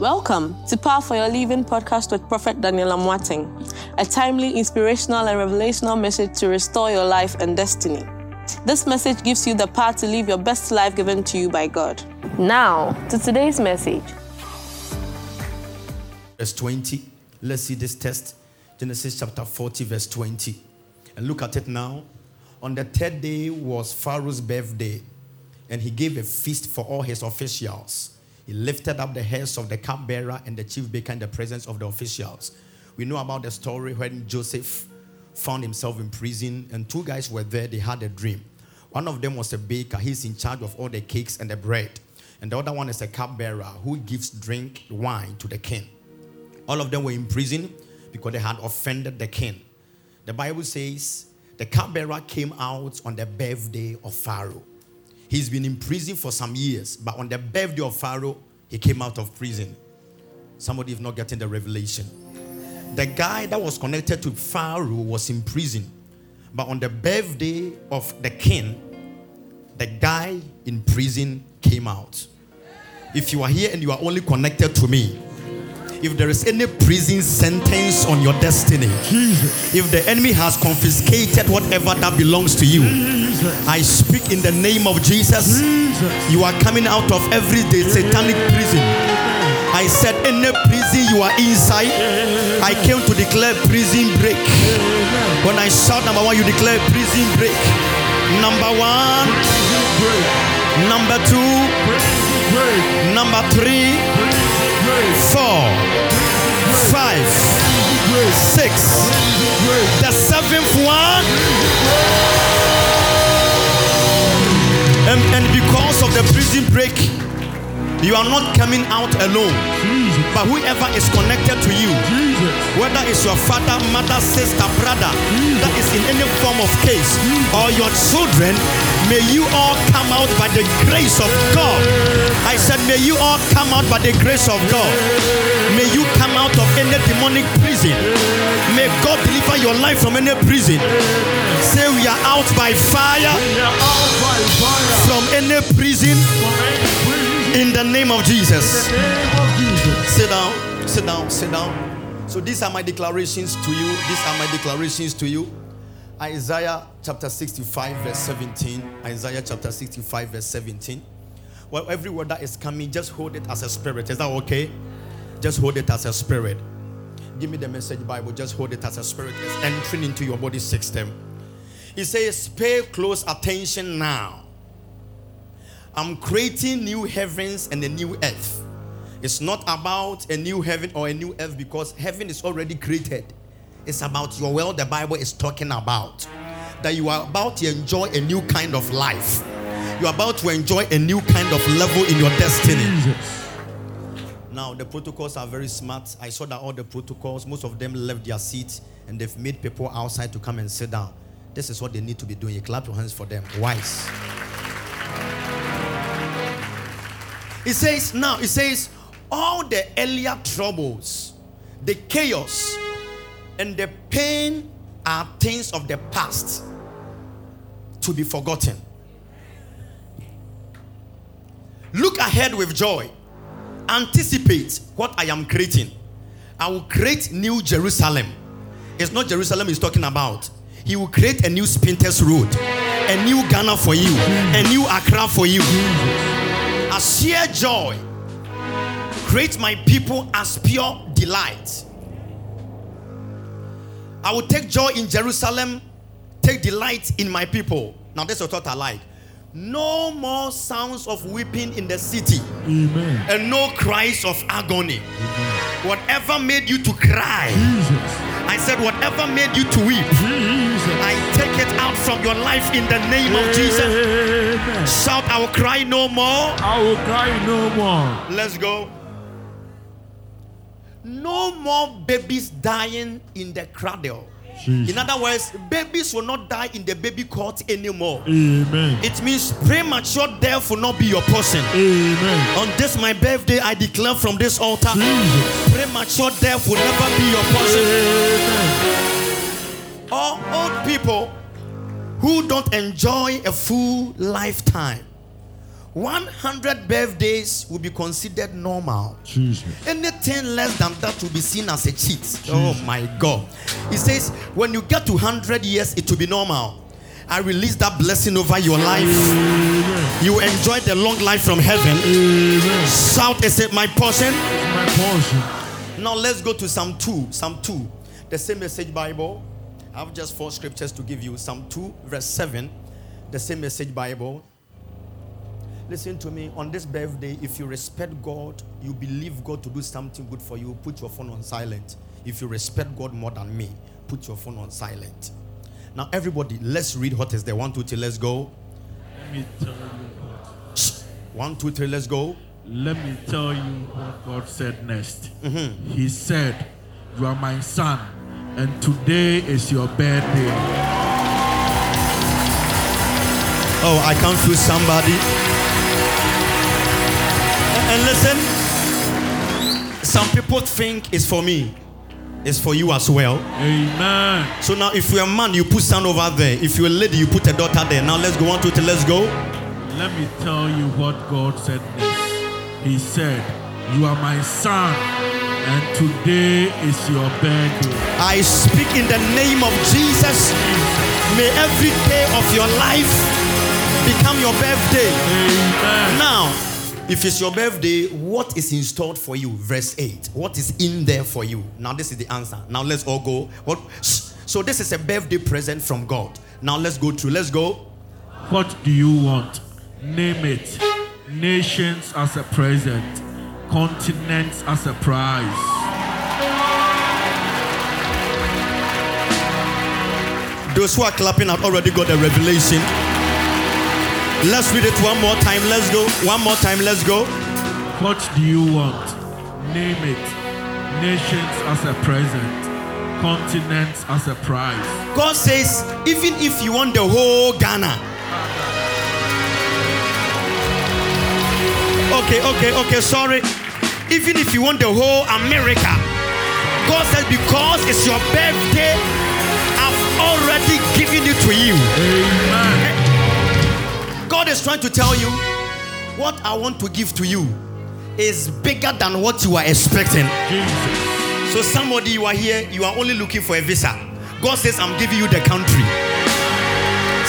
Welcome to Power for Your Living podcast with Prophet Daniel Amoateng, a timely, inspirational, and revelational message to restore your life and destiny. This message gives you the power to live your best life given to you by God. Now, to today's message. Verse 20. Let's see this text. Genesis chapter 40, verse 20. And look at it now. On the third day was Pharaoh's birthday, and he gave a feast for all his officials. He lifted up the heads of the cupbearer and the chief baker in the presence of the officials. We know about the story when Joseph found himself in prison, and two guys were there. They had a dream. One of them was a baker, he's in charge of all the cakes and the bread. And the other one is a cupbearer who gives drink, wine to the king. All of them were in prison because they had offended the king. The Bible says the cupbearer came out on the birthday of Pharaoh. He's been in prison for some years, but on the birthday of Pharaoh, he came out of prison. Somebody is not getting the revelation. The guy that was connected to Pharaoh was in prison, but on the birthday of the king, the guy in prison came out. If you are here and you are only connected to me, if there is any prison sentence on your destiny, if the enemy has confiscated whatever that belongs to you, Jesus. I speak in the name of Jesus. Jesus. You are coming out of every day satanic prison. I said, in the prison you are inside, I came to declare prison break. When I shout number one, you declare prison break. Number one, number two, number three, four, five, six, the seventh one. The prison break, you are not coming out alone. But whoever is connected to you, whether it's your father, mother, sister, brother, that is in any form of case, or your children, may you all come out by the grace of God. I said, may you all come out by the grace of God. May you come out of any demonic prison. May God deliver your life from any prison. Say, we are out by fire out by fire. from any prison in the name of Jesus. Sit down, sit down, sit down. So these are my declarations to you. These are my declarations to you. Isaiah chapter 65, verse 17. Isaiah chapter 65, verse 17. Well, every word that is coming, just hold it as a spirit. Is that okay? Just hold it as a spirit. Give me the message Bible. Just hold it as a spirit. It's entering into your body system. He says, Pay close attention now. I'm creating new heavens and a new earth. It's not about a new heaven or a new earth because heaven is already created. It's about your world the Bible is talking about. That you are about to enjoy a new kind of life. You're about to enjoy a new kind of level in your destiny. Jesus. Now, the protocols are very smart. I saw that all the protocols, most of them left their seats and they've made people outside to come and sit down. This is what they need to be doing. You clap your hands for them. Wise. It says, now, it says, all the earlier troubles, the chaos, and the pain are things of the past to be forgotten. Look ahead with joy. Anticipate what I am creating. I will create new Jerusalem. It's not Jerusalem he's talking about. He will create a new Spintex Road, a new Ghana for you, a new Accra for you. A sheer joy. Create my people as pure delight. I will take joy in Jerusalem, take delight in my people. Now, this is what I like. No more sounds of weeping in the city, Amen. and no cries of agony. Amen. Whatever made you to cry, Jesus. I said, whatever made you to weep, Jesus. I take it out from your life in the name of Jesus. Shout, I will cry no more. I will cry no more. Let's go. No more babies dying in the cradle. In other words, babies will not die in the baby court anymore. Amen. It means premature death will not be your portion. Amen. On this my birthday, I declare from this altar, Jesus. premature death will never be your portion. Amen. All old people who don't enjoy a full lifetime 100 birthdays will be considered normal. Jesus. Anything less than that will be seen as a cheat. Oh my God. He says, when you get to 100 years, it will be normal. I release that blessing over your life. Amen. You enjoy the long life from heaven. Amen. Shout, is it my portion? My portion. Now let's go to Psalm 2. Psalm 2. The same message Bible. I have just four scriptures to give you. Psalm 2, verse 7. The same message Bible. Listen to me. On this birthday, if you respect God, you believe God to do something good for you, put your phone on silent. If you respect God more than me, put your phone on silent. Now, everybody, let's read what is there. One, two, three, let's go. Let me tell you what. One, two, three, let's go. Let me tell you what God said next. Mm-hmm. He said, You are my son, and today is your birthday. Oh, I can't feel somebody. And listen, some people think it's for me, it's for you as well. Amen. So now, if you're a man, you put son over there. If you're a lady, you put a daughter there. Now let's go one, two, three, let's go. Let me tell you what God said next. He said, You are my son, and today is your birthday. I speak in the name of Jesus. May every day of your life become your birthday. Amen. Now, if it's your birthday, what is installed for you? Verse 8. What is in there for you? Now, this is the answer. Now, let's all go. What? So, this is a birthday present from God. Now, let's go through. Let's go. What do you want? Name it. Nations as a present, continents as a prize. Those who are clapping have already got a revelation. Let's read it one more time. Let's go. One more time. Let's go. What do you want? Name it. Nations as a present, continents as a prize. God says, even if you want the whole Ghana. Okay, okay, okay, sorry. Even if you want the whole America, God says, because it's your birthday, I've already given it to you. Amen. Eh, God is trying to tell you what I want to give to you is bigger than what you are expecting. Jesus. So, somebody you are here, you are only looking for a visa. God says, I'm giving you the country.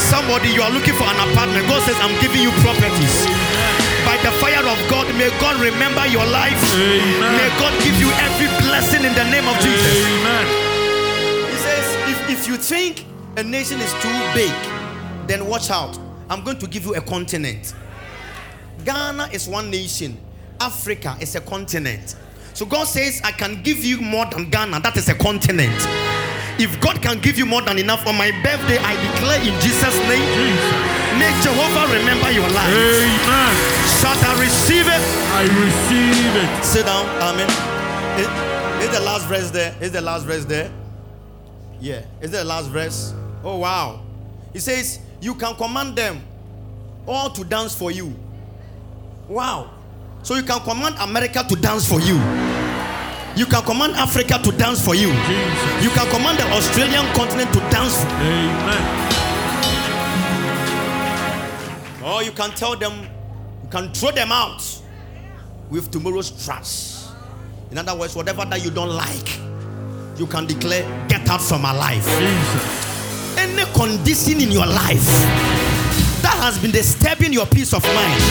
Somebody you are looking for an apartment. God says, I'm giving you properties. By the fire of God, may God remember your life. Amen. May God give you every blessing in the name of Jesus. Amen. He says, if, if you think a nation is too big, then watch out. I'm going to give you a continent. Ghana is one nation, Africa is a continent. So God says, I can give you more than Ghana. That is a continent. If God can give you more than enough on my birthday, I declare in Jesus' name, may Jehovah remember your life. Amen. Shall I receive it? I receive it. Sit down. Amen. Is, is the last verse there? Is the last verse there? Yeah. Is the last verse? Oh wow. He says, You can command them all to dance for you. Wow. So you can command America to dance for you. You can command Africa to dance for you. Jesus. You can command the Australian continent to dance. For Amen. Or you can tell them, you can throw them out with tomorrow's trash. In other words, whatever that you don't like, you can declare, get out from my life. Jesus. Any condition in your life that has been disturbing your peace of mind,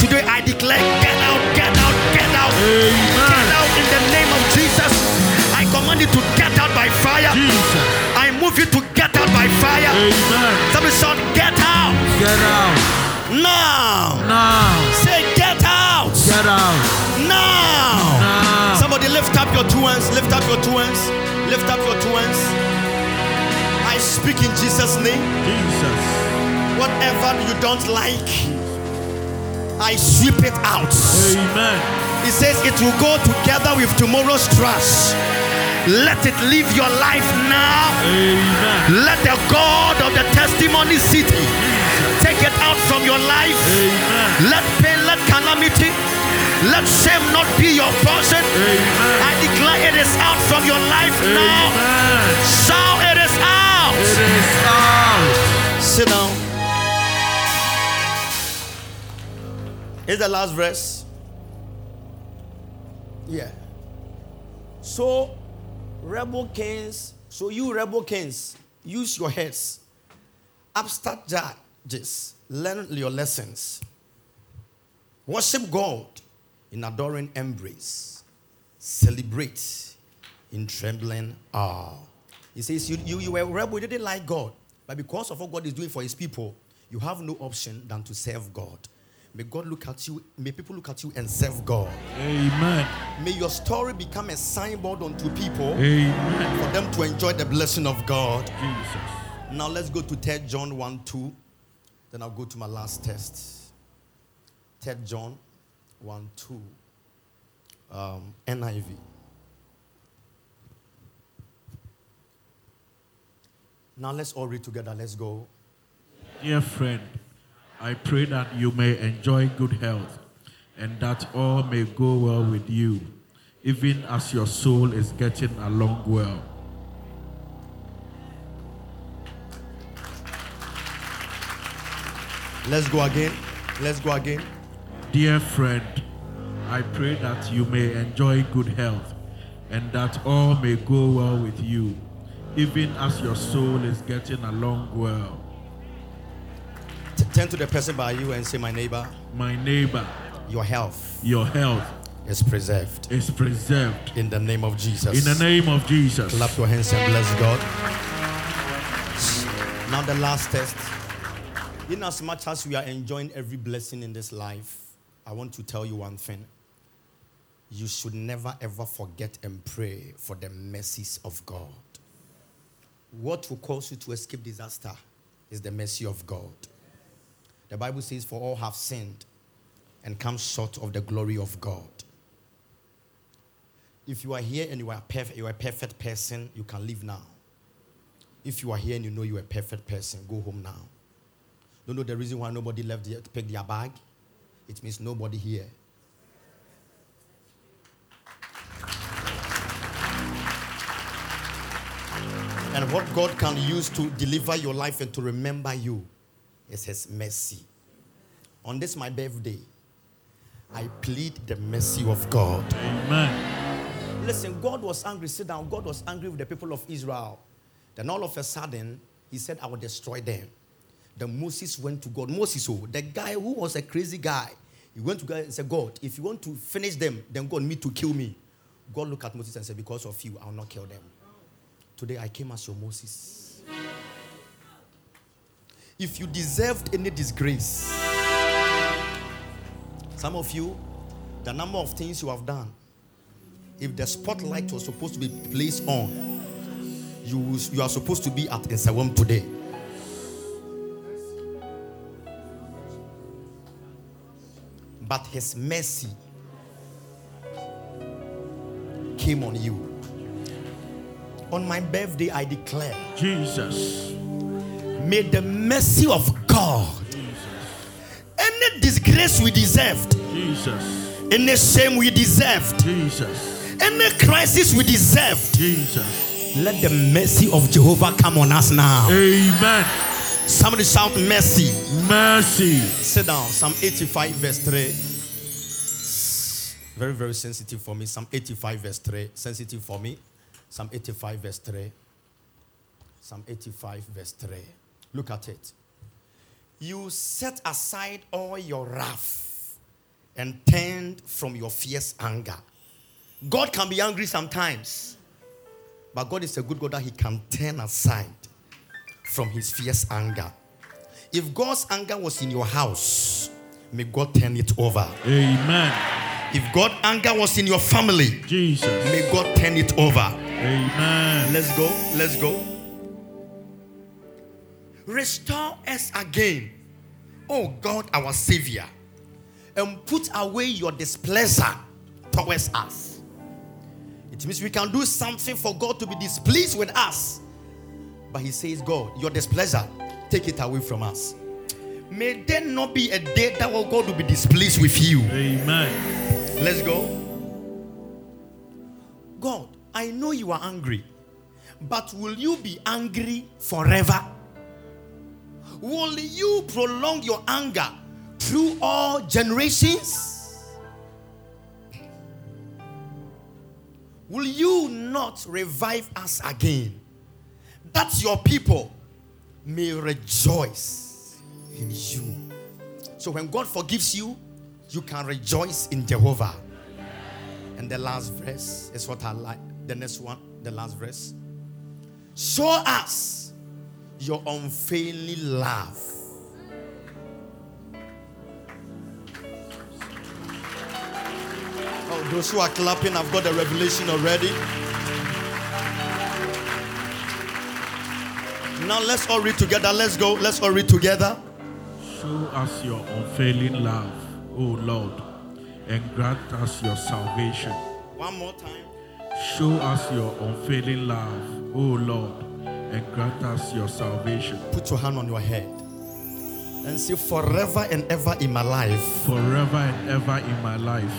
today I declare, get out, get out, get out. Get out in the name of Jesus. I command you to get out by fire. Jesus. I move you to get out by fire. Amen. Somebody shout, get out Get out. now. Now. Say, get out Get out. now. Now. Somebody lift up your two hands. Lift up your two hands. Lift up your two hands. I speak in Jesus' name. Jesus. Whatever you don't like, I sweep it out. Amen. He says it will go together with tomorrow's trash. Let it live your life now. Amen. Let the God of the testimony city take it out from your life. Amen. Let pain, let calamity, let shame not be your portion. Amen. I declare it is out from your life now. Amen. Shout, it is out. It is out. Sit down. Is the last verse? Yeah. So, rebel kings, so you rebel kings, use your heads. Upstart judges, learn your lessons. Worship God in adoring embrace. Celebrate in trembling awe. He says, you, you, you were a rebel, you didn't like God. But because of what God is doing for his people, you have no option than to serve God. May God look at you, may people look at you and serve God. Amen. May your story become a signboard unto people Amen. for them to enjoy the blessing of God. Jesus. Now let's go to 3 John 1 2. Then I'll go to my last test. 3 John 1 2. Um, NIV. Now let's all read together. Let's go. Dear friend, I pray that you may enjoy good health and that all may go well with you, even as your soul is getting along well. Let's go again. Let's go again. Dear friend, I pray that you may enjoy good health and that all may go well with you, even as your soul is getting along well. T- turn to the person by you and say, My neighbor, My neighbor, your health your health is preserved. is preserved. In the name of Jesus. In the name of Jesus. Clap your hands and bless God. Now, the last test. In as much as we are enjoying every blessing in this life, I want to tell you one thing. You should never ever forget and pray for the mercies of God. What will cause you to escape disaster is the mercy of God. The Bible says, For all have sinned and come short of the glory of God. If you are here and you are perfect, you are a perfect person, you can leave now. If you are here and you know you are a perfect person, go home now. Don't know the reason why nobody left here to pick their bag? It means nobody here. And what God can use to deliver your life and to remember you is His mercy. On this, my birthday, I plead the mercy of God. Amen. Listen, God was angry. Sit down. God was angry with the people of Israel. Then all of a sudden, He said, I will destroy them. Then Moses went to God. Moses, oh, the guy who was a crazy guy, he went to God and said, God, if you want to finish them, then God need to kill me. God looked at Moses and said, Because of you, I will not kill them. Today I came as your Moses. If you deserved any disgrace, some of you, the number of things you have done, if the spotlight was supposed to be placed on, you, you are supposed to be at Nsawam today. But his mercy came on you. On my birthday, I declare, Jesus. may the mercy of God, any disgrace we deserved, Jesus. any shame we deserved, Jesus. any crisis we deserved, Jesus. let the mercy of Jehovah come on us now. Amen. Somebody shout mercy. Mercy. Sit down. Psalm 85, verse 3. Very, very sensitive for me. Psalm 85, verse 3. Sensitive for me. Psalm 85, verse 3. Psalm 85, verse 3. Look at it. You set aside all your wrath and turned from your fierce anger. God can be angry sometimes, but God is a good God that He can turn aside from His fierce anger. If God's anger was in your house, may God turn it over. Amen. If God's anger was in your family, Jesus. may God turn it over. Amen. Let's go. Let's go. Restore us again, oh God, our Savior, and put away your displeasure towards us. It means we can do something for God to be displeased with us. But He says, God, your displeasure, take it away from us. May there not be a day that will God will be displeased with you. Amen. Let's go. God, I know you are angry, but will you be angry forever? Will you prolong your anger through all generations? Will you not revive us again, that your people may rejoice in you? So when God forgives you, you can rejoice in Jehovah. And the last verse is what I like. The next one, the last verse. Show us your unfailing love. Oh, those who are clapping, I've got a revelation already. Now let's all read together. Let's go. Let's all read together. Show us your unfailing love, O Lord, and grant us your salvation. One more time. Show us your unfailing love, O Lord, and grant us your salvation. Put your hand on your head and say, Forever and ever in my life, Forever and ever in my life,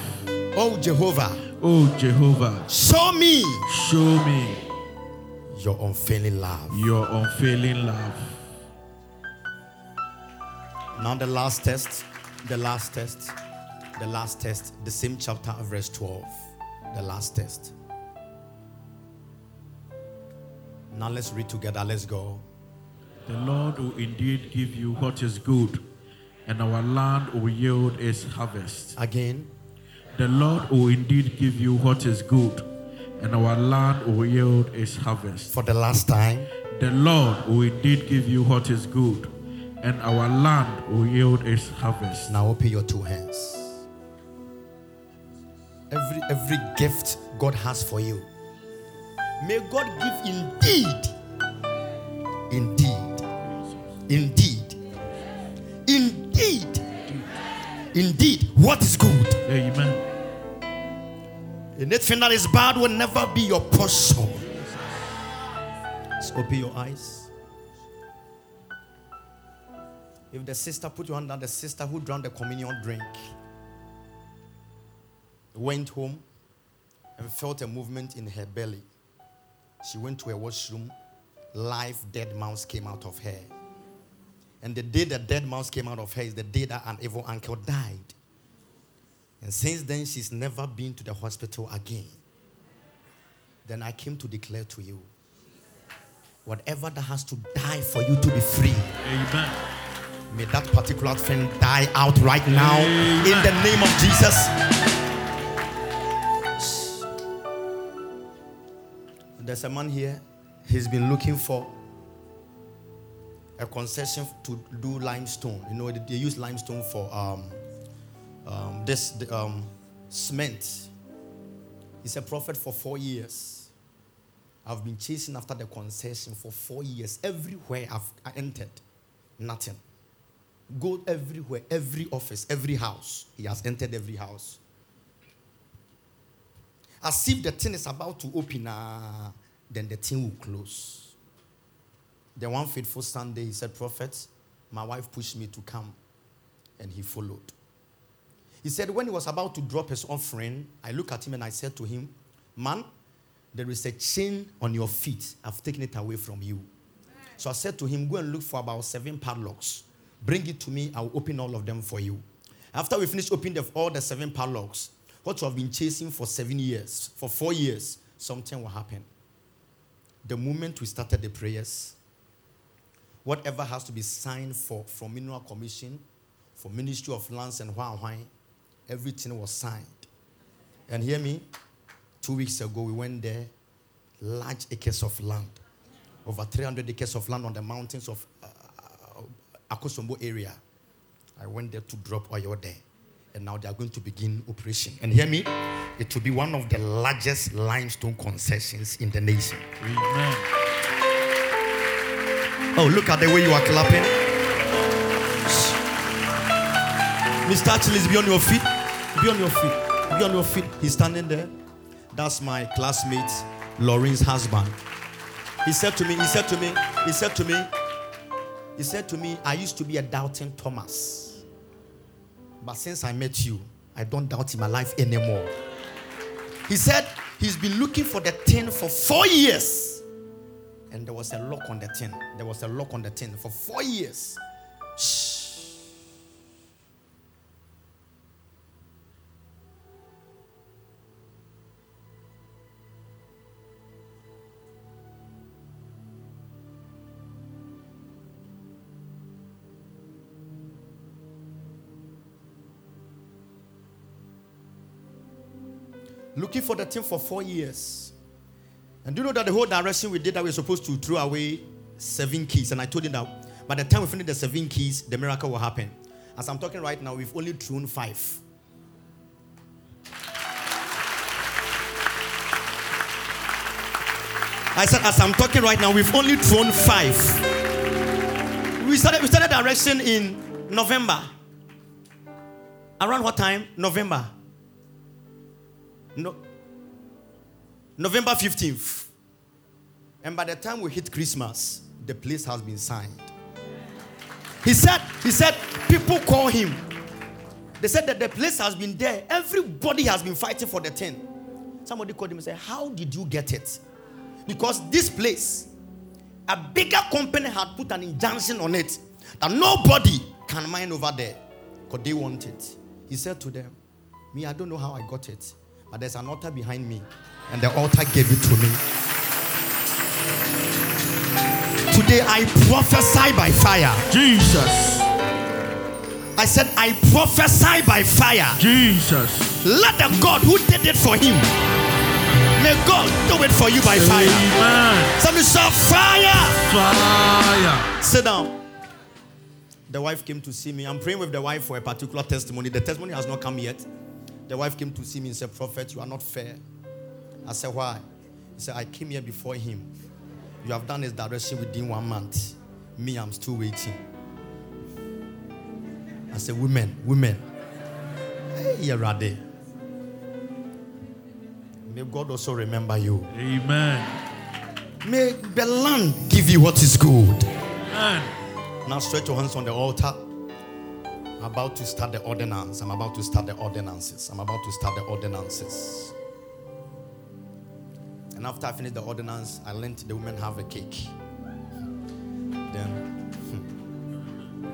oh Jehovah, O Jehovah, show me show me your unfailing love. your unfailing love. Now, the last test, the last test, the last test, the same chapter, verse 12. The last test. Now, let's read together. Let's go. The Lord will indeed give you what is good, and our land will yield its harvest. Again. The Lord will indeed give you what is good, and our land will yield its harvest. For the last time. The Lord will indeed give you what is good, and our land will yield its harvest. Now, open your two hands. Every, every gift God has for you, may God give indeed, indeed, indeed, indeed, indeed, what is good. Amen. Anything that is bad will never be your portion. Let's open your eyes. If the sister put your hand on the sister who drank the communion drink, went home and felt a movement in her belly. She went to a washroom. Live dead mouse came out of her. And the day the dead mouse came out of her is the day that an evil uncle died. And since then, she's never been to the hospital again. Then I came to declare to you whatever that has to die for you to be free, Amen. may that particular thing die out right now in the name of Jesus. There's a man here, he's been looking for a concession to do limestone. You know, they use limestone for um, um, this um, cement. He's a prophet for four years. I've been chasing after the concession for four years. Everywhere I've entered, nothing. Go everywhere, every office, every house. He has entered every house. As if the thing is about to open, uh, then the thing will close. The one faithful Sunday, he said, Prophet, my wife pushed me to come, and he followed. He said, when he was about to drop his offering, I looked at him and I said to him, Man, there is a chain on your feet. I've taken it away from you. So I said to him, Go and look for about seven padlocks. Bring it to me. I'll open all of them for you. After we finished opening all the seven padlocks, what you have been chasing for seven years, for four years, something will happen. The moment we started the prayers, whatever has to be signed for from Mineral Commission, for Ministry of Lands and Huan, everything was signed. And hear me, two weeks ago we went there, large acres of land, over 300 acres of land on the mountains of uh, Akosombo area. I went there to drop oil there. And now they are going to begin operation. And hear me, it will be one of the largest limestone concessions in the nation. Amen. Oh, look at the way you are clapping. Mr. Achilles, be on your feet. Be on your feet. Be on your feet. He's standing there. That's my classmate, Lauren's husband. He said to me, he said to me, he said to me, he said to me, I used to be a doubting Thomas. But since I met you, I don't doubt in my life anymore. He said he's been looking for the thing for four years. And there was a lock on the tin. There was a lock on the tin for four years. Shh. Looking for the thing for four years. And do you know that the whole direction we did that we were supposed to throw away seven keys? And I told him that by the time we finish the seven keys, the miracle will happen. As I'm talking right now, we've only thrown five. I said, as I'm talking right now, we've only thrown five. We started, we started direction in November. Around what time? November. No, November 15th. And by the time we hit Christmas, the place has been signed. He said, he said, people call him. They said that the place has been there. Everybody has been fighting for the thing. Somebody called him and said, How did you get it? Because this place, a bigger company had put an injunction on it that nobody can mine over there because they want it. He said to them, Me, I don't know how I got it, there's an altar behind me, and the altar gave it to me. Today I prophesy by fire. Jesus. I said, I prophesy by fire. Jesus. Let the God who did it for him, may God do it for you by fire. Amen. Somebody shout fire. Fire. Sit down. The wife came to see me. I'm praying with the wife for a particular testimony. The testimony has not come yet. The wife came to see me and said, Prophet, you are not fair. I said, Why? He said, I came here before him. You have done his direction within one month. Me, I'm still waiting. I said, Women, women. Hey, ready. May God also remember you. Amen. May the land give you what is good. Amen. Now stretch your hands on the altar. I'm about to start the ordinance. I'm about to start the ordinances. I'm about to start the ordinances. And after I finish the ordinance, I learned the women have a cake. Then, hmm.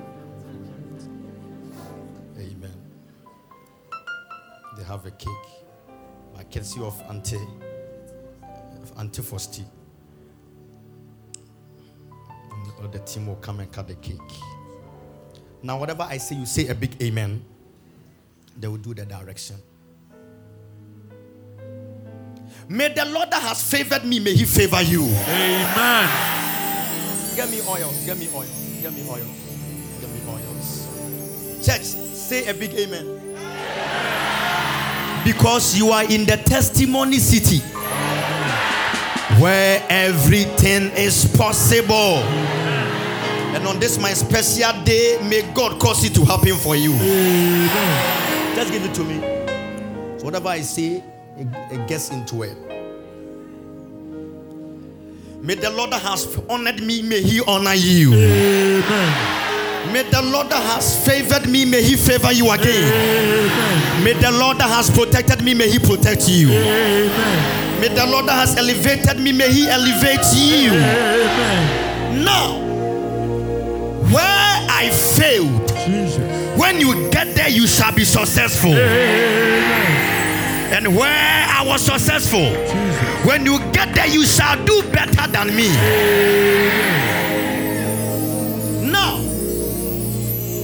amen. They have a cake. By courtesy of Auntie, Auntie Fosti. Or the team will come and cut the cake. Now, whatever I say, you say a big amen. They will do the direction. May the Lord that has favored me, may He favor you. Amen. Get me oil. Get me oil. Get me oil. Get me oils. Church, say a big amen. Because you are in the testimony city where everything is possible. And on this my special day, may God cause it to happen for you. Just give it to me. So whatever I say, it, it gets into it. May the Lord that has honored me, may He honor you. May the Lord that has favored me, may He favor you again. May the Lord that has protected me, may He protect you. May the Lord that has elevated me, may He elevate you. Now, where I failed, Jesus. when you get there, you shall be successful. And where I was successful, Jesus. when you get there, you shall do better than me. Now,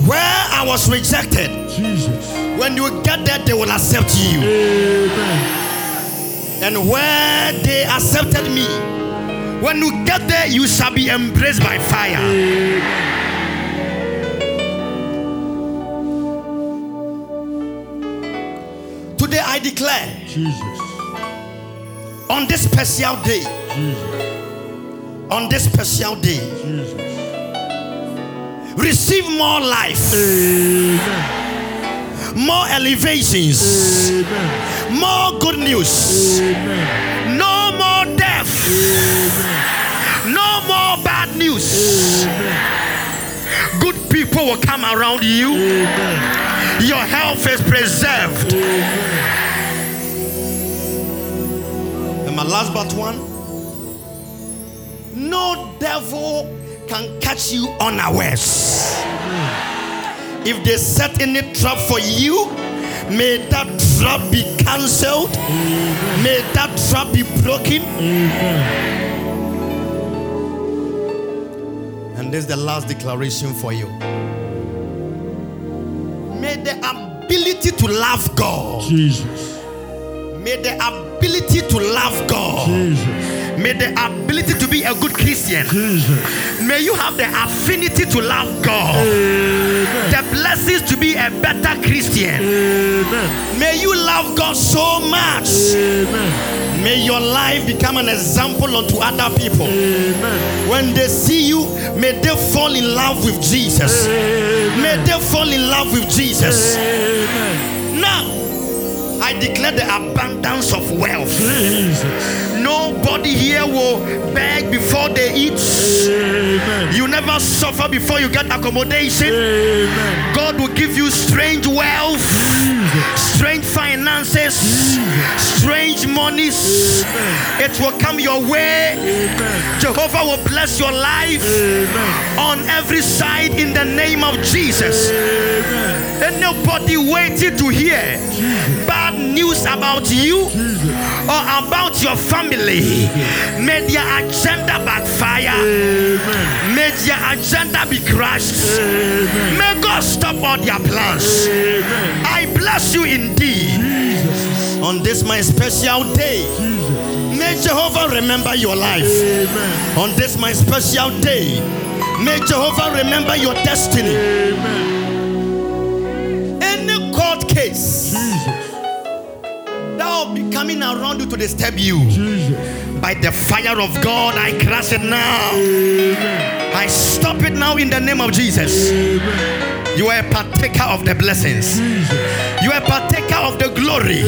where I was rejected, Jesus. when you get there, they will accept you. Amen. And where they accepted me, when you get there, you shall be embraced by fire. Today I declare Jesus. on this special day, Jesus. on this special day, Jesus. receive more life, Amen. more elevations, Amen. more good news, Amen. no more death, no more bad news. Good people will come around you. Your health is preserved. Last but one no devil can catch you unawares. If they set any trap for you, may that trap be cancelled. May that trap be broken. And this is the last declaration for you. May the ability to love God, Jesus. May the ability to love God. Jesus. May the ability to be a good Christian. Jesus. May you have the affinity to love God. Amen. The blessings to be a better Christian. Amen. May you love God so much. Amen. May your life become an example unto other people. Amen. When they see you, may they fall in love with Jesus. May they fall in love with Jesus. Amen. Now, I declare the abundance of wealth. Jesus. Nobody here will beg before they eat. Amen. You never suffer before you get accommodation. Amen. God will give you strange wealth, strange finances, strange monies. It will come your way. Amen. Jehovah will bless your life Amen. on every side in the name of Jesus. Amen. nobody waiting to hear bad news about you or about your family, may their agenda backfire. Amen. May their agenda be crushed. Amen. May God stop all their plans. Amen. I bless you indeed Jesus. on this my special day. May Jehovah remember your life Amen. on this my special day. May Jehovah remember your destiny. Amen. Any court case Jesus. that will be coming around you to disturb you, Jesus. by the fire of God, I crush it now. Amen. I stop it now in the name of Jesus. You are a partaker of the blessings. Jesus. You are a partaker of the glory.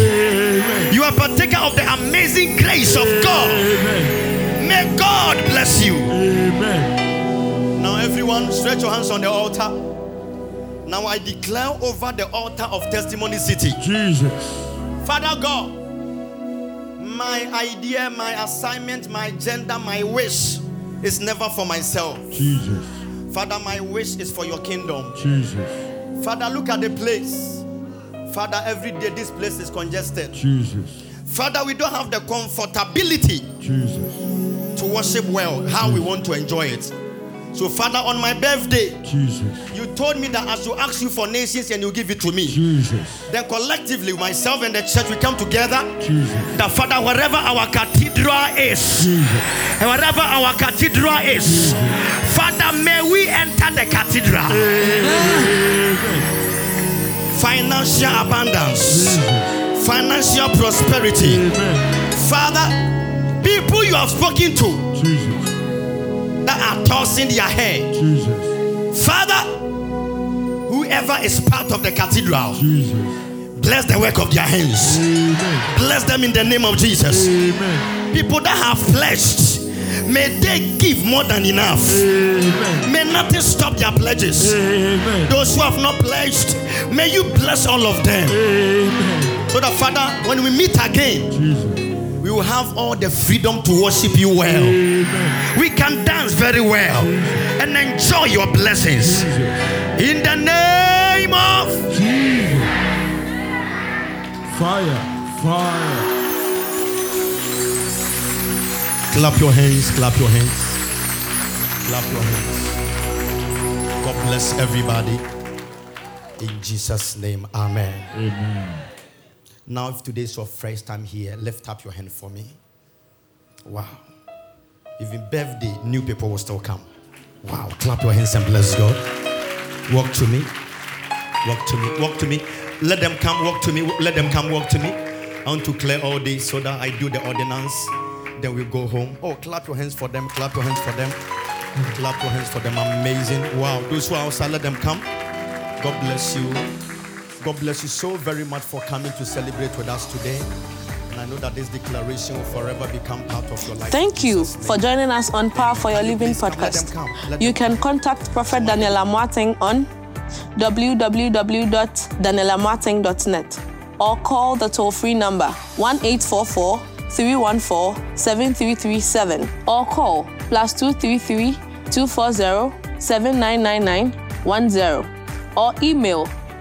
You are of the amazing grace of God. Amen. May God bless you. Amen. Now, everyone, stretch your hands on the altar. Now, I declare over the altar of Testimony City. Jesus. Father God, my idea, my assignment, my agenda, my wish is never for myself. Jesus. Father, my wish is for your kingdom. Jesus. Father, look at the place. Father, every day this place is congested. Jesus. Father, we don't have the comfortability Jesus. to worship well, how we want to enjoy it. So, Father, on my birthday, Jesus. you told me that as you ask you for nations and you give it to me, Jesus. then collectively, myself and the church, we come together. Jesus. That Father, wherever our cathedral is, Jesus. and wherever our cathedral is, Father, may we enter the cathedral. Financial abundance, Jesus. Financial prosperity. Amen. Father, people you have spoken to Jesus. that are tossing their head, Jesus. Father, whoever is part of the cathedral, Jesus. bless the work of their hands. Amen. Bless them in the name of Jesus. Amen. People that have pledged, may they give more than enough. Amen. May nothing stop their pledges. Those who have not pledged, may you bless all of them. So that, Father, when we meet again, Jesus. we will have all the freedom to worship you well. Amen. We can dance very well and enjoy your blessings. Jesus. In the name of Jesus. Fire. Fire. Clap your hands, clap your hands. Clap your hands. God bless everybody. In Jesus' name, amen. Amen. Now, if today's your first time here, lift up your hand for me. Wow. Even birthday, new people will still come. Wow. Clap your hands and bless God. Walk to me. Walk to me. Walk to me. Let them come. Walk to me. Let them come. Walk to me. I want to clear all this so that I do the ordinance. Then we go home. Oh, clap your hands for them. Clap your hands for them. Clap your hands for them. Amazing. Wow. Those who are outside, let them come. God bless you. God bless you so very much for coming to celebrate with us today. And I know that this declaration will forever become part of your life. Thank you for joining us on Power for Your Living Please come, let them podcast. You can contact Prophet Daniel Amoateng on www.danielamoateng.net or call the toll free number 1 314 7337 or call plus 233 240 7999 10 or email